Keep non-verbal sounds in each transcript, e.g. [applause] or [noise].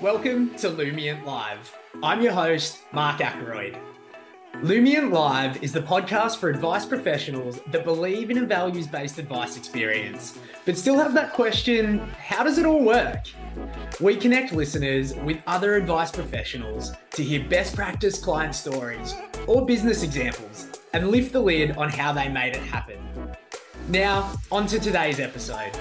Welcome to Lumiant Live. I'm your host, Mark Ackroyd. Lumiant Live is the podcast for advice professionals that believe in a values based advice experience, but still have that question how does it all work? We connect listeners with other advice professionals to hear best practice client stories or business examples and lift the lid on how they made it happen. Now, on to today's episode.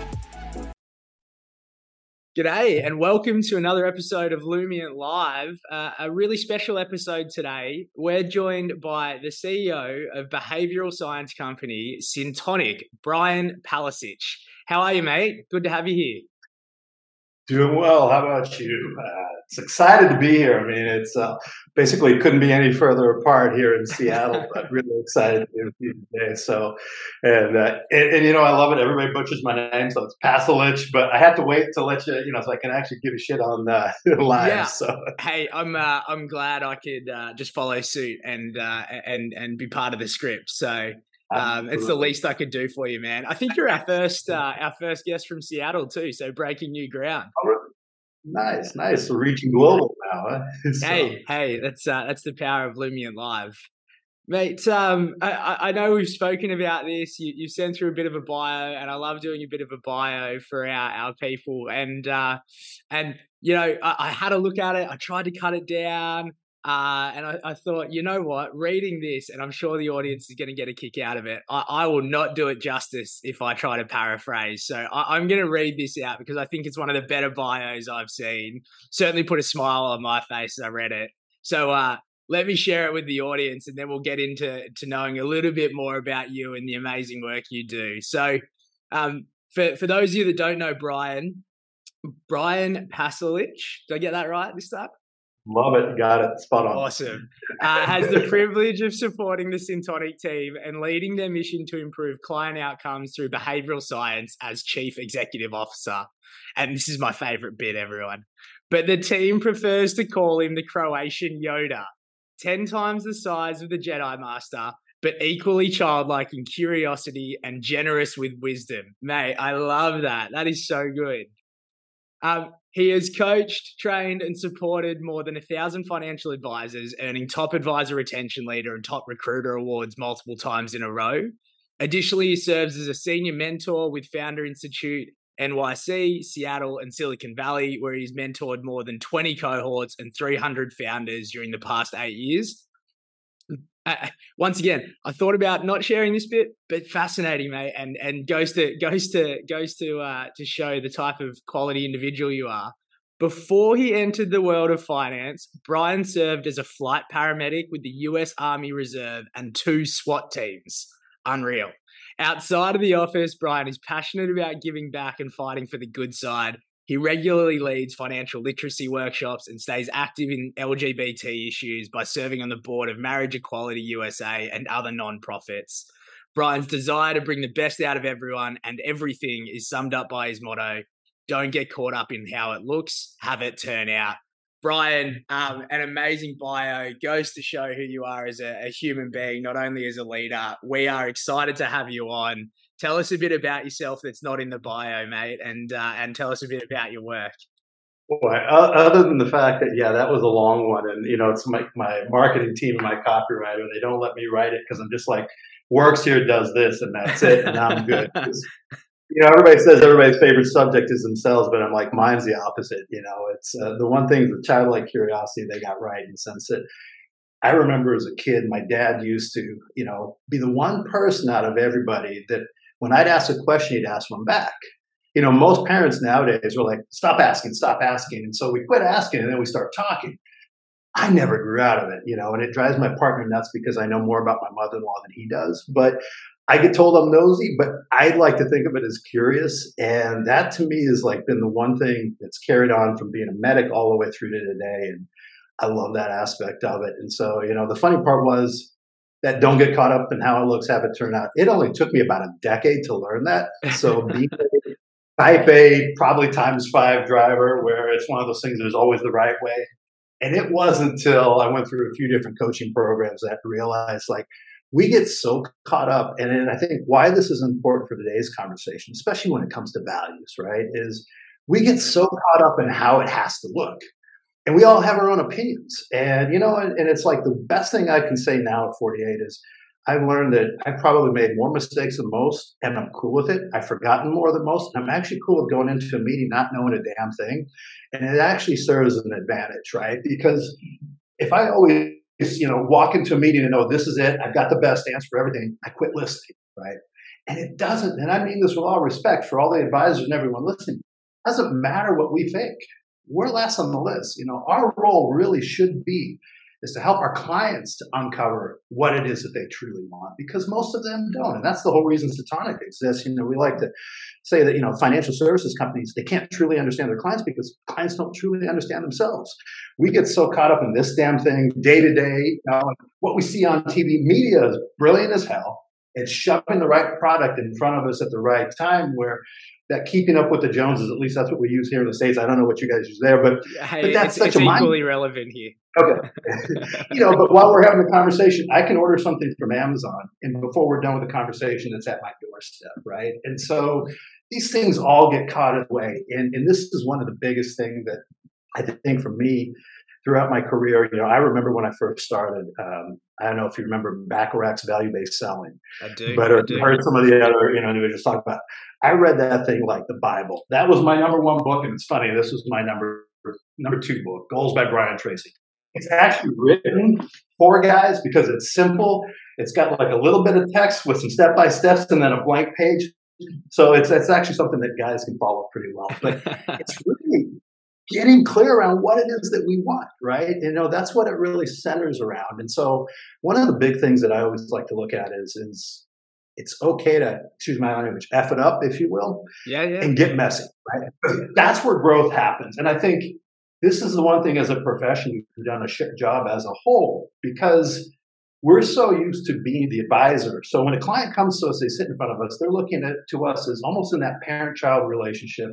G'day, and welcome to another episode of Lumiant Live. Uh, a really special episode today. We're joined by the CEO of behavioral science company Syntoniq, Brian Palisic. How are you, mate? Good to have you here. Doing well. How about you? Uh, it's excited to be here. I mean, it's uh, basically couldn't be any further apart here in Seattle. but [laughs] really excited to be with you today. So, and, uh, and, and you know, I love it. Everybody butchers my name, so it's Pasalich. But I had to wait to let you, you know, so I can actually give a shit on uh, [laughs] live. Yeah. So, hey, I'm uh, I'm glad I could uh, just follow suit and uh, and and be part of the script. So. Um, it's the least I could do for you, man. I think you're our first, uh, our first guest from Seattle too. So breaking new ground. Oh, really? Nice, nice. We're reaching global now. Huh? [laughs] so. Hey, hey, that's uh, that's the power of Lumiant Live, mate. Um, I, I know we've spoken about this. You, you sent through a bit of a bio, and I love doing a bit of a bio for our our people. And uh, and you know, I, I had a look at it. I tried to cut it down. Uh, and I, I, thought, you know what, reading this, and I'm sure the audience is going to get a kick out of it. I, I, will not do it justice if I try to paraphrase. So I, am going to read this out because I think it's one of the better bios I've seen. Certainly put a smile on my face as I read it. So uh, let me share it with the audience, and then we'll get into to knowing a little bit more about you and the amazing work you do. So um, for for those of you that don't know Brian, Brian Pasalich, did I get that right this time? Love it. Got it. Spot on. Awesome. Uh, has the [laughs] privilege of supporting the Syntoniq team and leading their mission to improve client outcomes through behavioral science as chief executive officer. And this is my favorite bit, everyone. But the team prefers to call him the Croatian Yoda, 10 times the size of the Jedi Master, but equally childlike in curiosity and generous with wisdom. Mate, I love that. That is so good. Um, he has coached, trained, and supported more than a thousand financial advisors, earning top advisor retention leader and top recruiter awards multiple times in a row. Additionally, he serves as a senior mentor with Founder Institute NYC, Seattle, and Silicon Valley, where he's mentored more than 20 cohorts and 300 founders during the past eight years uh, once again, I thought about not sharing this bit, but fascinating, mate, and and goes to goes to goes to uh, to show the type of quality individual you are. Before he entered the world of finance, Brian served as a flight paramedic with the U.S. Army Reserve and two SWAT teams. Unreal. Outside of the office, Brian is passionate about giving back and fighting for the good side he regularly leads financial literacy workshops and stays active in LGBT issues by serving on the board of Marriage Equality USA and other nonprofits. Brian's desire to bring the best out of everyone and everything is summed up by his motto don't get caught up in how it looks, have it turn out. Brian, um, an amazing bio goes to show who you are as a, a human being, not only as a leader. We are excited to have you on tell us a bit about yourself that's not in the bio, mate, and uh, and tell us a bit about your work. Boy, other than the fact that yeah, that was a long one, and you know, it's my my marketing team and my copywriter. They don't let me write it because I'm just like works here, does this, and that's it, and I'm good. [laughs] you know, everybody says everybody's favorite subject is themselves, but I'm like, mine's the opposite. You know, it's uh, the one thing, the childlike curiosity they got right in the sense that I remember as a kid, my dad used to, you know, be the one person out of everybody that when I'd ask a question, he'd ask one back. You know, most parents nowadays were like, stop asking, stop asking. And so we quit asking and then we start talking. I never grew out of it, you know, and it drives my partner nuts because I know more about my mother in law than he does. But I get told I'm nosy, but I'd like to think of it as curious. And that to me has like been the one thing that's carried on from being a medic all the way through to today. And I love that aspect of it. And so, you know, the funny part was that don't get caught up in how it looks, have it turn out. It only took me about a decade to learn that. So [laughs] being a type A, probably times five driver, where it's one of those things there's always the right way. And it wasn't until I went through a few different coaching programs that I realized like we get so caught up. And, and I think why this is important for today's conversation, especially when it comes to values, right? Is we get so caught up in how it has to look and we all have our own opinions. And you know, and, and it's like the best thing I can say now at 48 is I've learned that I've probably made more mistakes than most, and I'm cool with it. I've forgotten more than most, and I'm actually cool with going into a meeting not knowing a damn thing. And it actually serves as an advantage, right? Because if I always, you know, walk into a meeting and know this is it, I've got the best answer for everything, I quit listening, right? And it doesn't, and I mean this with all respect for all the advisors and everyone listening, it doesn't matter what we think. We're last on the list. You know, our role really should be is to help our clients to uncover what it is that they truly want because most of them don't. And that's the whole reason Syntoniq exists. You know, we like to say that, you know, financial services companies, they can't truly understand their clients because clients don't truly understand themselves. We get so caught up in this damn thing day to day. You know, what we see on TV media is brilliant as hell. It's shoving the right product in front of us at the right time where that keeping up with the Joneses, at least that's what we use here in the States. I don't know what you guys use there, but, but that's it's, such it's a equally relevant here. Okay. [laughs] you know, but while we're having a conversation, I can order something from Amazon, and before we're done with the conversation, it's at my doorstep, right? And so these things all get caught away. And, and this is one of the biggest things that I think for me throughout my career, you know, I remember when I first started, um, I don't know if you remember Bachrach's value based selling, I do. but I do. heard some of the other, you know, individuals talk about. I read that thing like the Bible. That was my number one book, and it's funny. This was my number number two book, Goals by Brian Tracy. It's actually written for guys because it's simple. It's got like a little bit of text with some step by steps and then a blank page. So it's it's actually something that guys can follow pretty well. But [laughs] it's really getting clear around what it is that we want, right? You know, that's what it really centers around. And so one of the big things that I always like to look at is is it's okay to choose my language, F it up, if you will, yeah, yeah. and get messy, right? [clears throat] That's where growth happens. And I think this is the one thing as a profession we've done a shit job as a whole because we're so used to being the advisor. So when a client comes to us, they sit in front of us, they're looking at to us as almost in that parent-child relationship.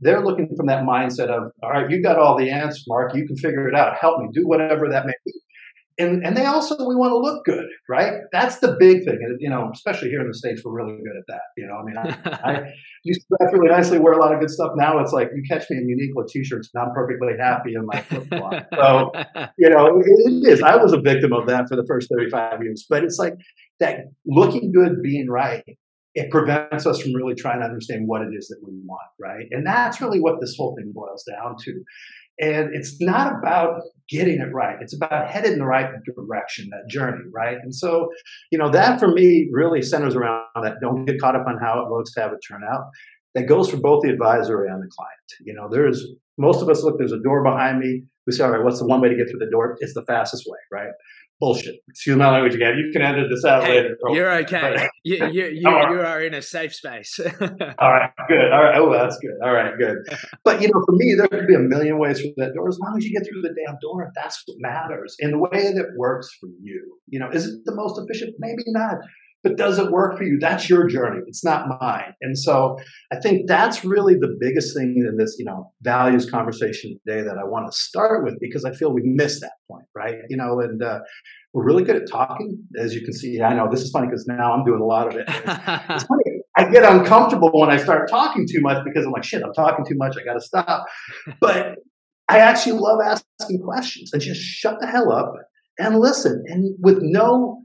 They're looking from that mindset of, all right, you got all the answers, Mark. You can figure it out. Help me do whatever that may be. And, and they also we want to look good, right? That's the big thing, and you know, especially here in the states, we're really good at that. You know, I mean, I, [laughs] I used to dress really nicely, wear a lot of good stuff. Now it's like you catch me in Uniqlo t-shirts, and I'm perfectly happy in my flip flop. So [laughs] you know, it, it is. I was a victim of that for the first 35 years, but it's like that looking good, being right. It prevents us from really trying to understand what it is that we want, right? And that's really what this whole thing boils down to. And it's not about getting it right. It's about headed in the right direction, that journey, right? And so, you know, that for me really centers around that don't get caught up on how it looks to have it turn out. That goes for both the advisory and the client. You know, there's most of us look, there's a door behind me. We say, all right, what's the one way to get through the door? It's the fastest way, right? Bullshit. Excuse my language again. You can edit this out Hey, later. You're okay. [laughs] You, you, you, right. you are in a safe space. [laughs] All right, good. All right. Oh, that's good. All right, good. But you know, for me, there could be a million ways through that door. As long as you get through the damn door, that's what matters. In the way that works for you. You know, is it the most efficient? Maybe not. But does it work for you? That's your journey. It's not mine. And so I think that's really the biggest thing in this, you know, values conversation today that I want to start with because I feel we missed that point, right? You know, and uh, we're really good at talking, as you can see. I know this is funny because now I'm doing a lot of it. [laughs] It's funny. I get uncomfortable when I start talking too much because I'm like, shit, I'm talking too much. I got to stop. But I actually love asking questions and just shut the hell up and listen. And with no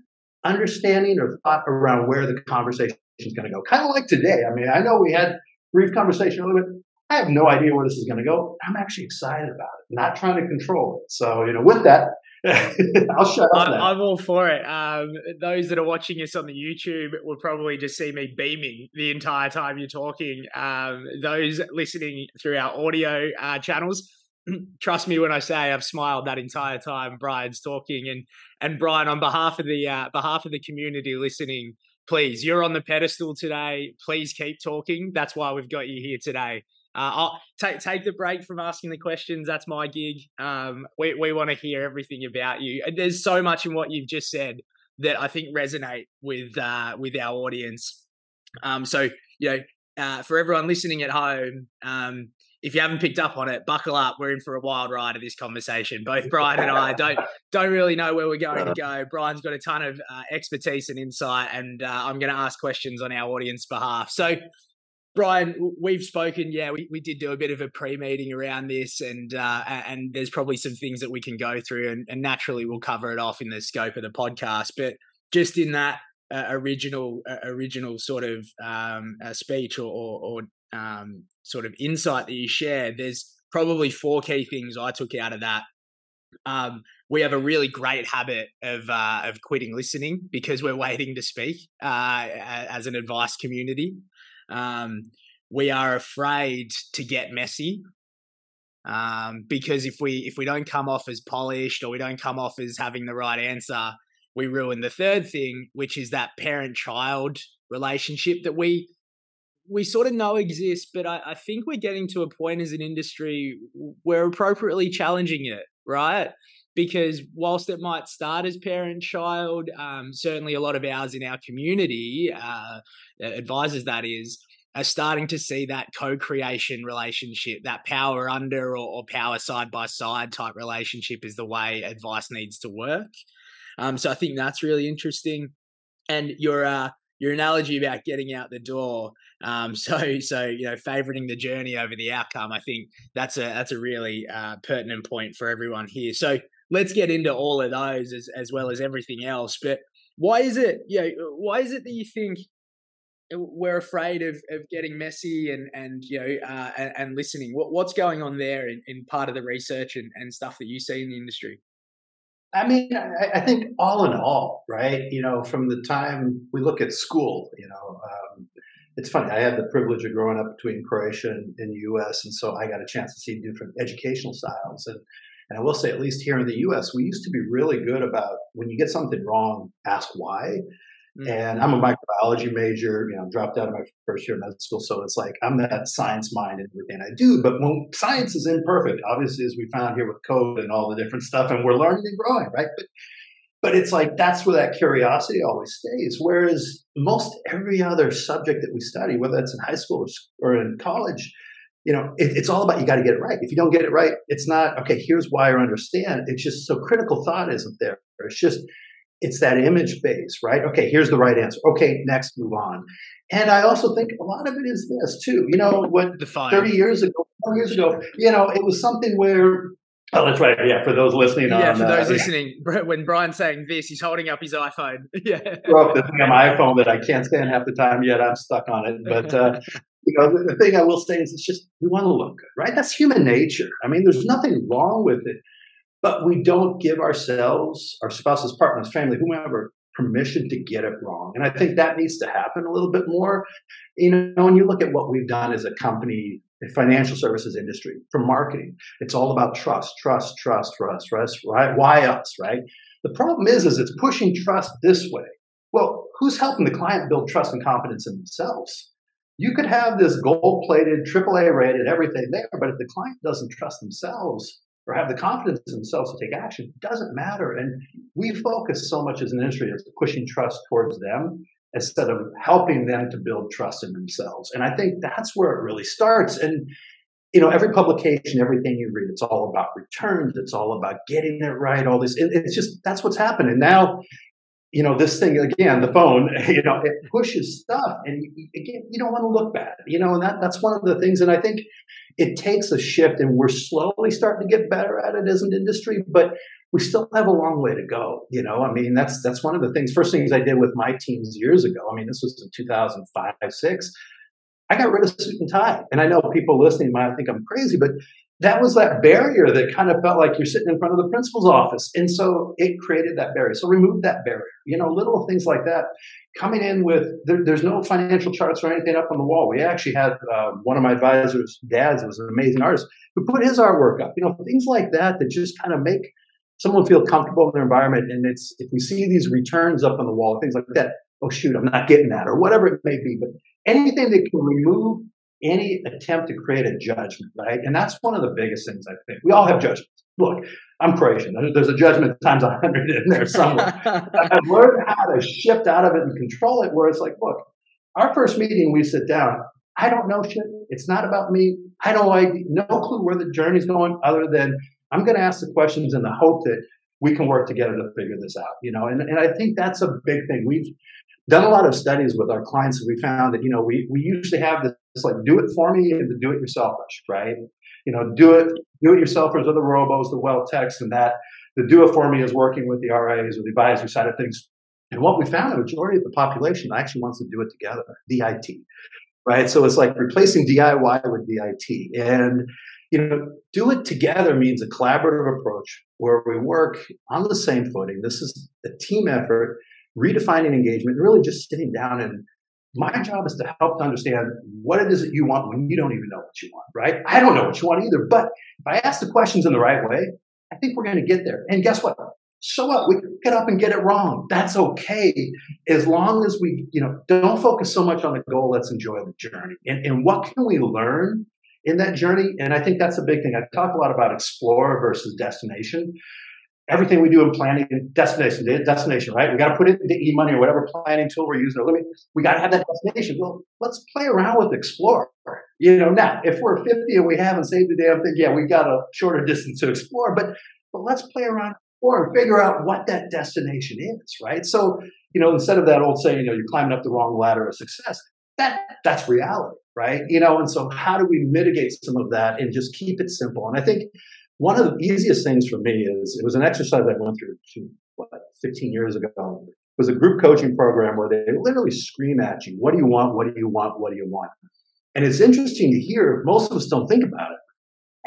understanding or thought around where the conversation is going to go. Kind of like today. I mean, I know we had brief conversation earlier, but I have no idea where this is going to go. I'm actually excited about it, not trying to control it. So, you know, with that, [laughs] I'll shut up I'm. I'm all for it. Um, those that are watching us on the YouTube will probably just see me beaming the entire time you're talking. Um, those listening through our audio uh, channels, [clears throat] trust me when I say I've smiled that entire time Brian's talking. And and Brian, on behalf of the uh, behalf of the community listening, please, you're on the pedestal today. Please keep talking. That's why we've got you here today. Uh, I'll take take the break from asking the questions. That's my gig. Um, we we want to hear everything about you. And There's so much in what you've just said that I think resonate with uh, with our audience. Um, so you know, uh, for everyone listening at home, um, if you haven't picked up on it, buckle up. We're in for a wild ride of this conversation. Both [laughs] Brian and I don't don't really know where we're going to go. Brian's got a ton of uh, expertise and insight, and uh, I'm going to ask questions on our audience behalf. So Brian, we've spoken. Yeah, we, we did do a bit of a pre meeting around this, and uh, and there's probably some things that we can go through, and, and, naturally we'll cover it off in the scope of the podcast. But just in that uh, original uh, original sort of um, speech or, or, or um, sort of insight that you shared, there's probably four key things I took out of that. Um, we have a really great habit of uh, of quitting listening because we're waiting to speak uh, as an advice community. Um, we are afraid to get messy um, because if we if we don't come off as polished or we don't come off as having the right answer, we ruin the third thing, which is that parent child relationship that we we sort of know exists, but I, I, think we're getting to a point as an industry we're appropriately challenging it, right? Because whilst it might start as parent child, um, certainly a lot of ours in our community, uh, advisors that is, are starting to see that co-creation relationship, that power under or, or power side by side type relationship is the way advice needs to work. Um, so I think that's really interesting. And your uh, your analogy about getting out the door, um, [laughs] so so you know, favoriting the journey over the outcome. I think that's a that's a really uh, pertinent point for everyone here. So let's get into all of those as as well as everything else. But why is it? You know, why is it that you think we're afraid of, of getting messy and and you know uh, and, and, listening. What, what's going on there in, in part of the research and, and stuff that you see in the industry? I mean, I, I, think all in all, right? You know, from the time we look at school, you know, um, it's funny. I had the privilege of growing up between Croatia and, and the U.S., and so I got a chance to see different educational styles. And and I will say, at least here in the U.S., we used to be really good about when you get something wrong, ask why. Mm-hmm. And I'm a microbiology major, you know, dropped out of my first year of med school. So it's like I'm that science mind in everything I do. But when science is imperfect, obviously, as we found here with code and all the different stuff, and we're learning and growing, right? But but it's like that's where that curiosity always stays. Whereas most every other subject that we study, whether it's in high school or in college, you know, it, it's all about you got to get it right. If you don't get it right, it's not okay. Here's why I understand. It's just so critical thought isn't there. It's just it's that image base, right? Okay, here's the right answer. Okay, next, move on. And I also think a lot of it is this too. You know, what Define. 30 years ago, 20 years ago, you know, it was something where Oh, that's right. Yeah, for those listening. Yeah, on, for those uh, listening, when Brian's saying this, he's holding up his iPhone. [laughs] yeah. Well, the thing on my iPhone that I can't stand half the time yet, I'm stuck on it. But uh, [laughs] you know, the, the thing I will say is, it's just we want to look good, right? That's human nature. I mean, there's nothing wrong with it but we don't give ourselves, our spouses, partners, family, whomever, permission to get it wrong. And I think that needs to happen a little bit more. You know, when you look at what we've done as a company, the financial services industry, for marketing, it's all about trust, trust, trust, trust, trust, right? Why us, right? The problem is, is it's pushing trust this way. Well, who's helping the client build trust and confidence in themselves? You could have this gold plated, AAA rated, everything there, but if the client doesn't trust themselves, or have the confidence in themselves to take action doesn't matter. And we focus so much as an industry as pushing trust towards them instead of helping them to build trust in themselves. And I think that's where it really starts. And you know, every publication, everything you read, it's all about returns. It's all about getting it right. All this, it, it's just that's what's happening now. You know, this thing again, the phone. [laughs] You know, it pushes stuff, and again, you don't want to look bad. You know, and that that's one of the things. And I think it takes a shift and we're slowly starting to get better at it as an industry, but we still have a long way to go. You know, I mean, that's, that's one of the things, first things I did with my teams years ago. I mean, this was in 2005, six. I got rid of suit and tie. And I know people listening might think I'm crazy, but that was that barrier that kind of felt like you're sitting in front of the principal's office. And so it created that barrier. So remove that barrier, you know, little things like that. Coming in with, there, there's no financial charts or anything up on the wall. We actually had uh, one of my advisors' dads was an amazing artist who put his artwork up, you know, things like that that just kind of make someone feel comfortable in their environment. And it's, if we see these returns up on the wall, things like that, oh shoot, I'm not getting that or whatever it may be, but anything that can remove any attempt to create a judgment, right? And that's one of the biggest things I think. We all have judgments. Look, I'm Croatian. There's a judgment times a hundred in there somewhere. [laughs] I've learned how to shift out of it and control it where it's like, look, our first meeting, we sit down. I don't know shit. It's not about me. I don't like no clue where the journey's going other than I'm going to ask the questions in the hope that we can work together to figure this out, you know, and, and I think that's a big thing. We've done a lot of studies with our clients and we found that, you know, we, we usually have this it's like do it for me and do it yourselfish, right? You know, do it, do it yourselfers are the robos, the well techs, and that. The do it for me is working with the RAs or the advisory side of things. And what we found, the majority of the population actually wants to do it together, DIT, right? So it's like replacing DIY with DIT. And, you know, do it together means a collaborative approach where we work on the same footing. This is a team effort, redefining engagement, really just sitting down and my job is to help to understand what it is that you want when you don't even know what you want, right? I don't know what you want either, but if I ask the questions in the right way, I think we're going to get there. And guess what? So what? We get up and get it wrong. That's okay. As long as we, you know, don't focus so much on the goal. Let's enjoy the journey. And, and what can we learn in that journey? And I think that's a big thing. I talk a lot about explore versus destination everything we do in planning destination destination right? We got to put it into eMoney or whatever planning tool we're using or let me we got to have that destination. Well let's play around with explore. You know now if we're 50 and we haven't saved the damn thing yeah we got a shorter distance to explore but but let's play around or figure out what that destination is right? So you know instead of that old saying you know you're climbing up the wrong ladder of success that that's reality right? You know and so how do we mitigate some of that and just keep it simple? And i think one of the easiest things for me is it was an exercise I went through what, 15 years ago. It was a group coaching program where they literally scream at you, what do you want? What do you want? What do you want? And it's interesting to hear. Most of us don't think about it.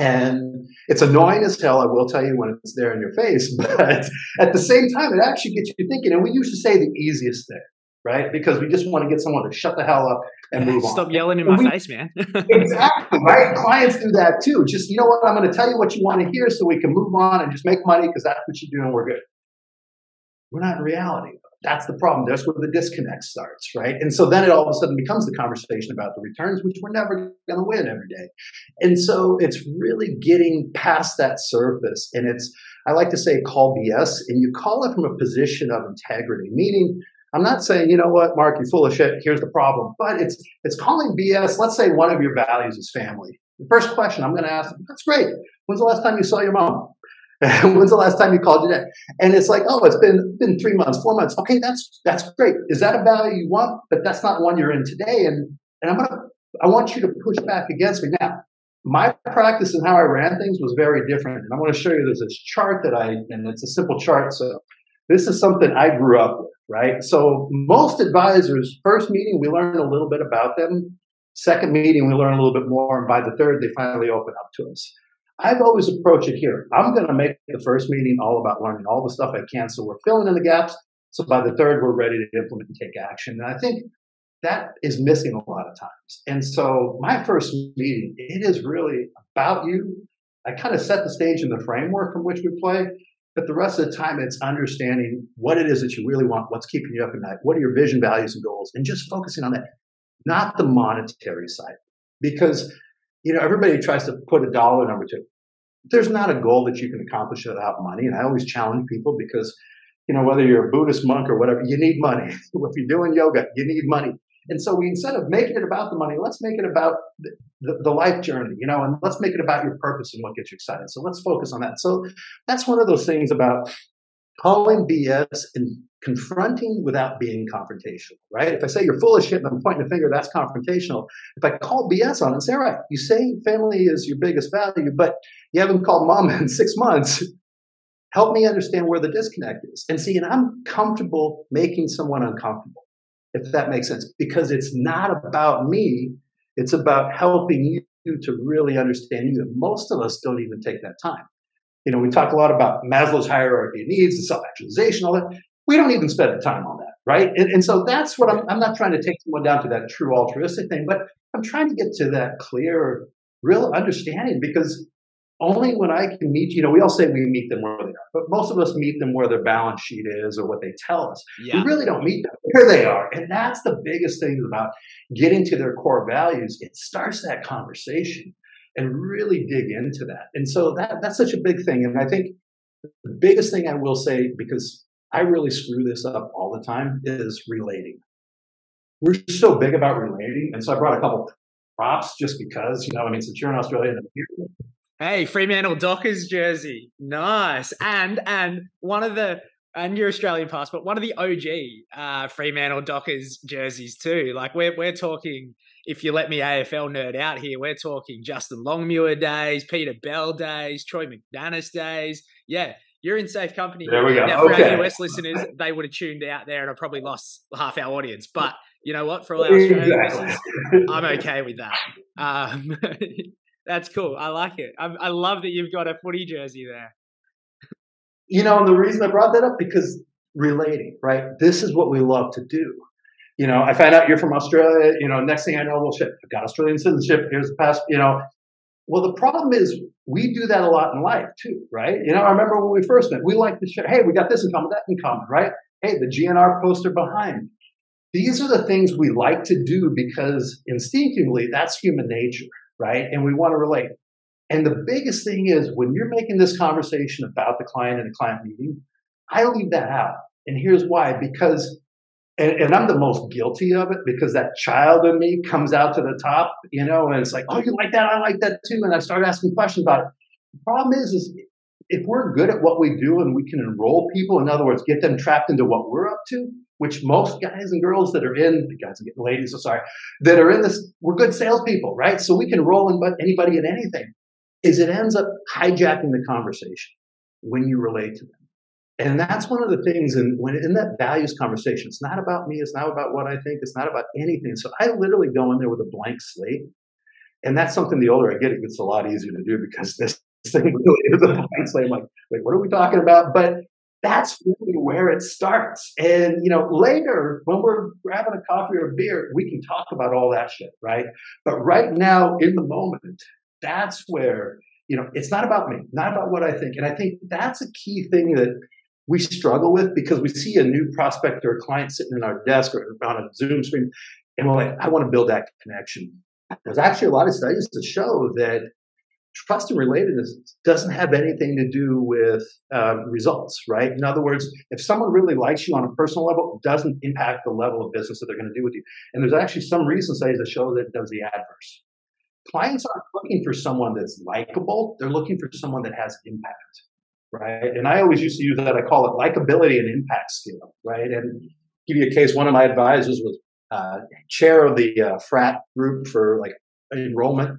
And it's annoying as hell, I will tell you when it's there in your face, [laughs] but at the same time, it actually gets you thinking. And we used to say the easiest thing right? Because we just want to get someone to shut the hell up and move Stop on. Stop yelling in my we, face, man. [laughs] exactly, right? Clients do that too. Just, you know what? I'm going to tell you what you want to hear so we can move on and just make money because that's what you do and we're good. We're not in reality. That's the problem. That's where the disconnect starts, right? And so then it all of a sudden becomes the conversation about the returns, which we're never going to win every day. And so it's really getting past that surface. And it's, I like to say, call BS, and you call it from a position of integrity, meaning I'm not saying, you know what, Mark, you're full of shit. Here's the problem. But it's it's calling BS. Let's say one of your values is family. The first question I'm going to ask, that's great. When's the last time you saw your mom? [laughs] When's the last time you called your dad? And it's like, oh, it's been been three months, four months. Okay, that's that's great. Is that a value you want? But that's not one you're in today. And and I'm gonna I want you to push back against me now. My practice and how I ran things was very different. And I want to show you there's this chart that I and it's a simple chart. So this is something I grew up with right? So most advisors, first meeting, we learn a little bit about them. Second meeting, we learn a little bit more. And by the third, they finally open up to us. I've always approached it here. I'm going to make the first meeting all about learning all the stuff I can. So we're filling in the gaps. So by the third, we're ready to implement and take action. And I think that is missing a lot of times. And so my first meeting, it is really about you. I kind of set the stage in the framework from which we play. But the rest of the time, it's understanding what it is that you really want, what's keeping you up at night, what are your vision, values, and goals, and just focusing on that, not the monetary side. Because, you know, everybody tries to put a dollar number to it. There's not a goal that you can accomplish without money. And I always challenge people because, you know, whether you're a Buddhist monk or whatever, you need money. [laughs] if you're doing yoga, you need money. And so we instead of making it about the money, let's make it about the, the, the, life journey, you know, and let's make it about your purpose and what gets you excited. So let's focus on that. So that's one of those things about calling BS and confronting without being confrontational, right? If I say you're full of shit and I'm pointing a finger, that's confrontational. If I call BS on it and say, all right, you say family is your biggest value, but you haven't called mom [laughs] in six months. Help me understand where the disconnect is. And see, and I'm comfortable making someone uncomfortable if that makes sense, because it's not about me. It's about helping you to really understand you. And most of us don't even take that time. You know, we talk a lot about Maslow's hierarchy of needs, the self-actualization, all that. We don't even spend the time on that, right? And, and so that's what I'm, I'm not trying to take someone down to that true altruistic thing, but I'm trying to get to that clear, real understanding because only when I can meet, you know, we all say we meet them where they are, but most of us meet them where their balance sheet is or what they tell us. Yeah. We really don't meet them where they are. And that's the biggest thing about getting to their core values. It starts that conversation and really dig into that. And so that, that's such a big thing. And I think the biggest thing I will say, because I really screw this up all the time, is relating. We're so big about relating. And so I brought a couple props just because, you know, I mean, since you're in Australia and Hey, Fremantle Dockers jersey, nice, and and one of the and your Australian passport, one of the OG uh, Fremantle Dockers jerseys too. Like we're we're talking if you let me AFL nerd out here, we're talking Justin Longmuir days, Peter Bell days, Troy McManus days. Yeah, you're in safe company. There we go. Now, for okay. our US listeners, they would have tuned out there and I probably lost half our audience. But you know what? For all our [laughs] Australian Exactly. listeners, I'm okay with that. Um, [laughs] that's cool. I like it. I, I love that you've got a footy jersey there. You know, and the reason I brought that up because relating, right? This is what we love to do. You know, I find out you're from Australia. You know, next thing I know, well, shit, I've got Australian citizenship. Here's the pass. You know, well, the problem is we do that a lot in life too, right? You know, I remember when we first met, we like to share. Hey, we got this in common, that in common, right? Hey, the GNR poster behind. These are the things we like to do because instinctively that's human nature, right? And we want to relate. And the biggest thing is when you're making this conversation about the client in a client meeting, I leave that out. And here's why because, and, and, I'm the most guilty of it because that child in me comes out to the top, you know, and it's like, oh, you like that? I like that too. And I start asking questions about it. The problem is, is if we're good at what we do and we can enroll people, in other words, get them trapped into what we're up to, which most guys and girls that are in, guys and ladies, so sorry, that are in this, we're good salespeople, right? So we can roll in anybody in anything. Is it ends up hijacking the conversation when you relate to them. And that's one of the things, and when in that values conversation, it's not about me, it's not about what I think, it's not about anything. So I literally go in there with a blank slate. And that's something the older I get, it gets a lot easier to do because this thing really is a. I'm like, wait, what are we talking about? But that's really where it starts. And you know, later when we're grabbing a coffee or a beer, we can talk about all that shit, right? But right now, in the moment, that's where you know it's not about me, not about what I think. And I think that's a key thing that we struggle with because we see a new prospect or a client sitting in our desk or on a Zoom screen, and we're like, I want to build that connection. There's actually a lot of studies to show that trust and relatedness doesn't have anything to do with uh, results, right? In other words, if someone really likes you on a personal level, it doesn't impact the level of business that they're going to do with you. And there's actually some recent studies that show that does the adverse. Clients aren't looking for someone that's likable; they're looking for someone that has impact right? And I always used to use that. I call it likability and impact scale, right? And give you a case. One of my advisors was uh, chair of the uh, frat group for like enrollment.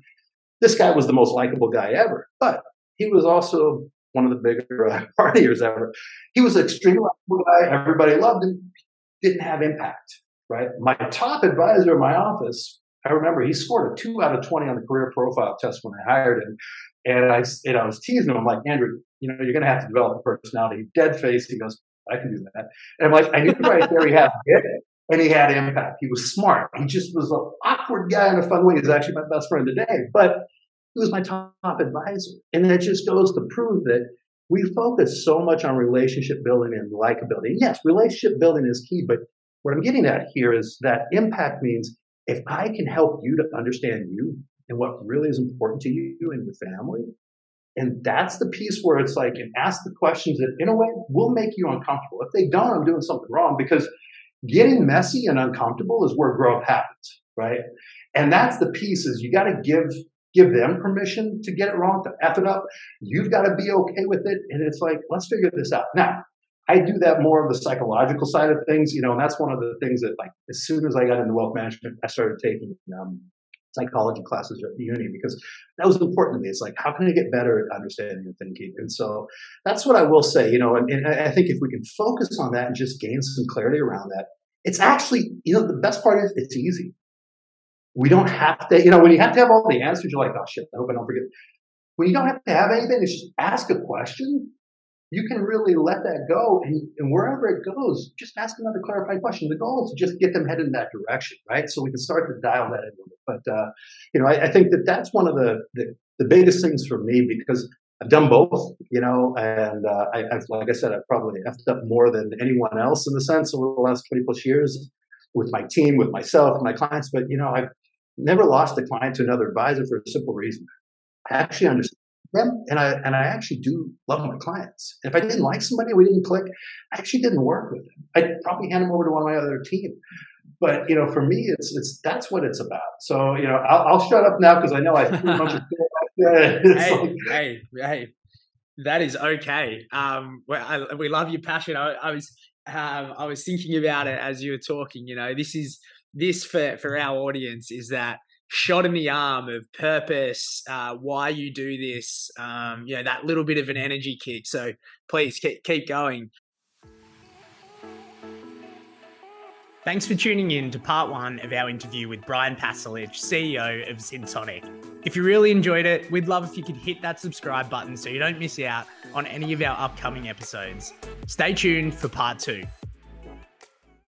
This guy was the most likable guy ever, but he was also one of the bigger uh, [laughs] partiers ever. He was an extremely likable guy. Everybody loved him. Didn't have impact, right? My top advisor in my office, I remember he scored a two out of 20 on the career profile test when I hired him. And I, know, I was teasing him. I'm like, Andrew, you know, you're going to have to develop a personality. Dead face. He goes, I can do that. And I'm like, I knew right there he had it. And he had impact. He was smart. He just was an awkward guy in a fun way. He's actually my best friend today. But he was my top advisor. And that just goes to prove that we focus so much on relationship building and likability. Yes, relationship building is key. But what I'm getting at here is that impact means if I can help you to understand you and what really is important to you and your family, and that's the piece where it's like, and ask the questions that in a way will make you uncomfortable. If they don't, I'm doing something wrong because getting messy and uncomfortable is where growth happens, right? And that's the piece is you got to give give them permission to get it wrong, to F it up. You've got to be okay with it. And it's like, let's figure this out. Now, I do that more of the psychological side of things, you know, and that's one of the things that like as soon as I got into wealth management, I started taking um, psychology classes at the uni because that was important to me. It's like, how can I get better at understanding and thinking? And so that's what I will say, you know, and, and I think if we can focus on that and just gain some clarity around that, it's actually, you know, the best part is it's easy. We don't have to, you know, when you have to have all the answers, you're like, oh shit, I hope I don't forget. When you don't have to have anything, it's just ask a question. You can really let that go, and, and wherever it goes, just ask another clarifying question. The goal is to just get them headed in that direction, right? So we can start to dial that in. But uh, you know, I, I, think that that's one of the, the the biggest things for me because I've done both, you know, and uh, I, have like I said, I've probably effed up more than anyone else in the sense over the last 20 plus years with my team, with myself, my clients. But you know, I've never lost a client to another advisor for a simple reason. I actually understand them, and I and I actually do love my clients. If I didn't like somebody, we didn't click. I actually didn't work with them. I'd probably hand them over to one of my other team. But you know, for me, it's it's that's what it's about. So you know, I'll, I'll shut up now because I know I pretty much. [laughs] [laughs] hey, like, hey, hey, that is okay. Um, I, we love your passion. I, I was um, I was thinking about it as you were talking. You know, this is this for for our audience is that shot in the arm of purpose, uh, why you do this, um, you know, that little bit of an energy kick. So please keep, keep going. Thanks for tuning in to part one of our interview with Brian Pasalich, CEO of Syntoniq. If you really enjoyed it, we'd love if you could hit that subscribe button so you don't miss out on any of our upcoming episodes. Stay tuned for part two.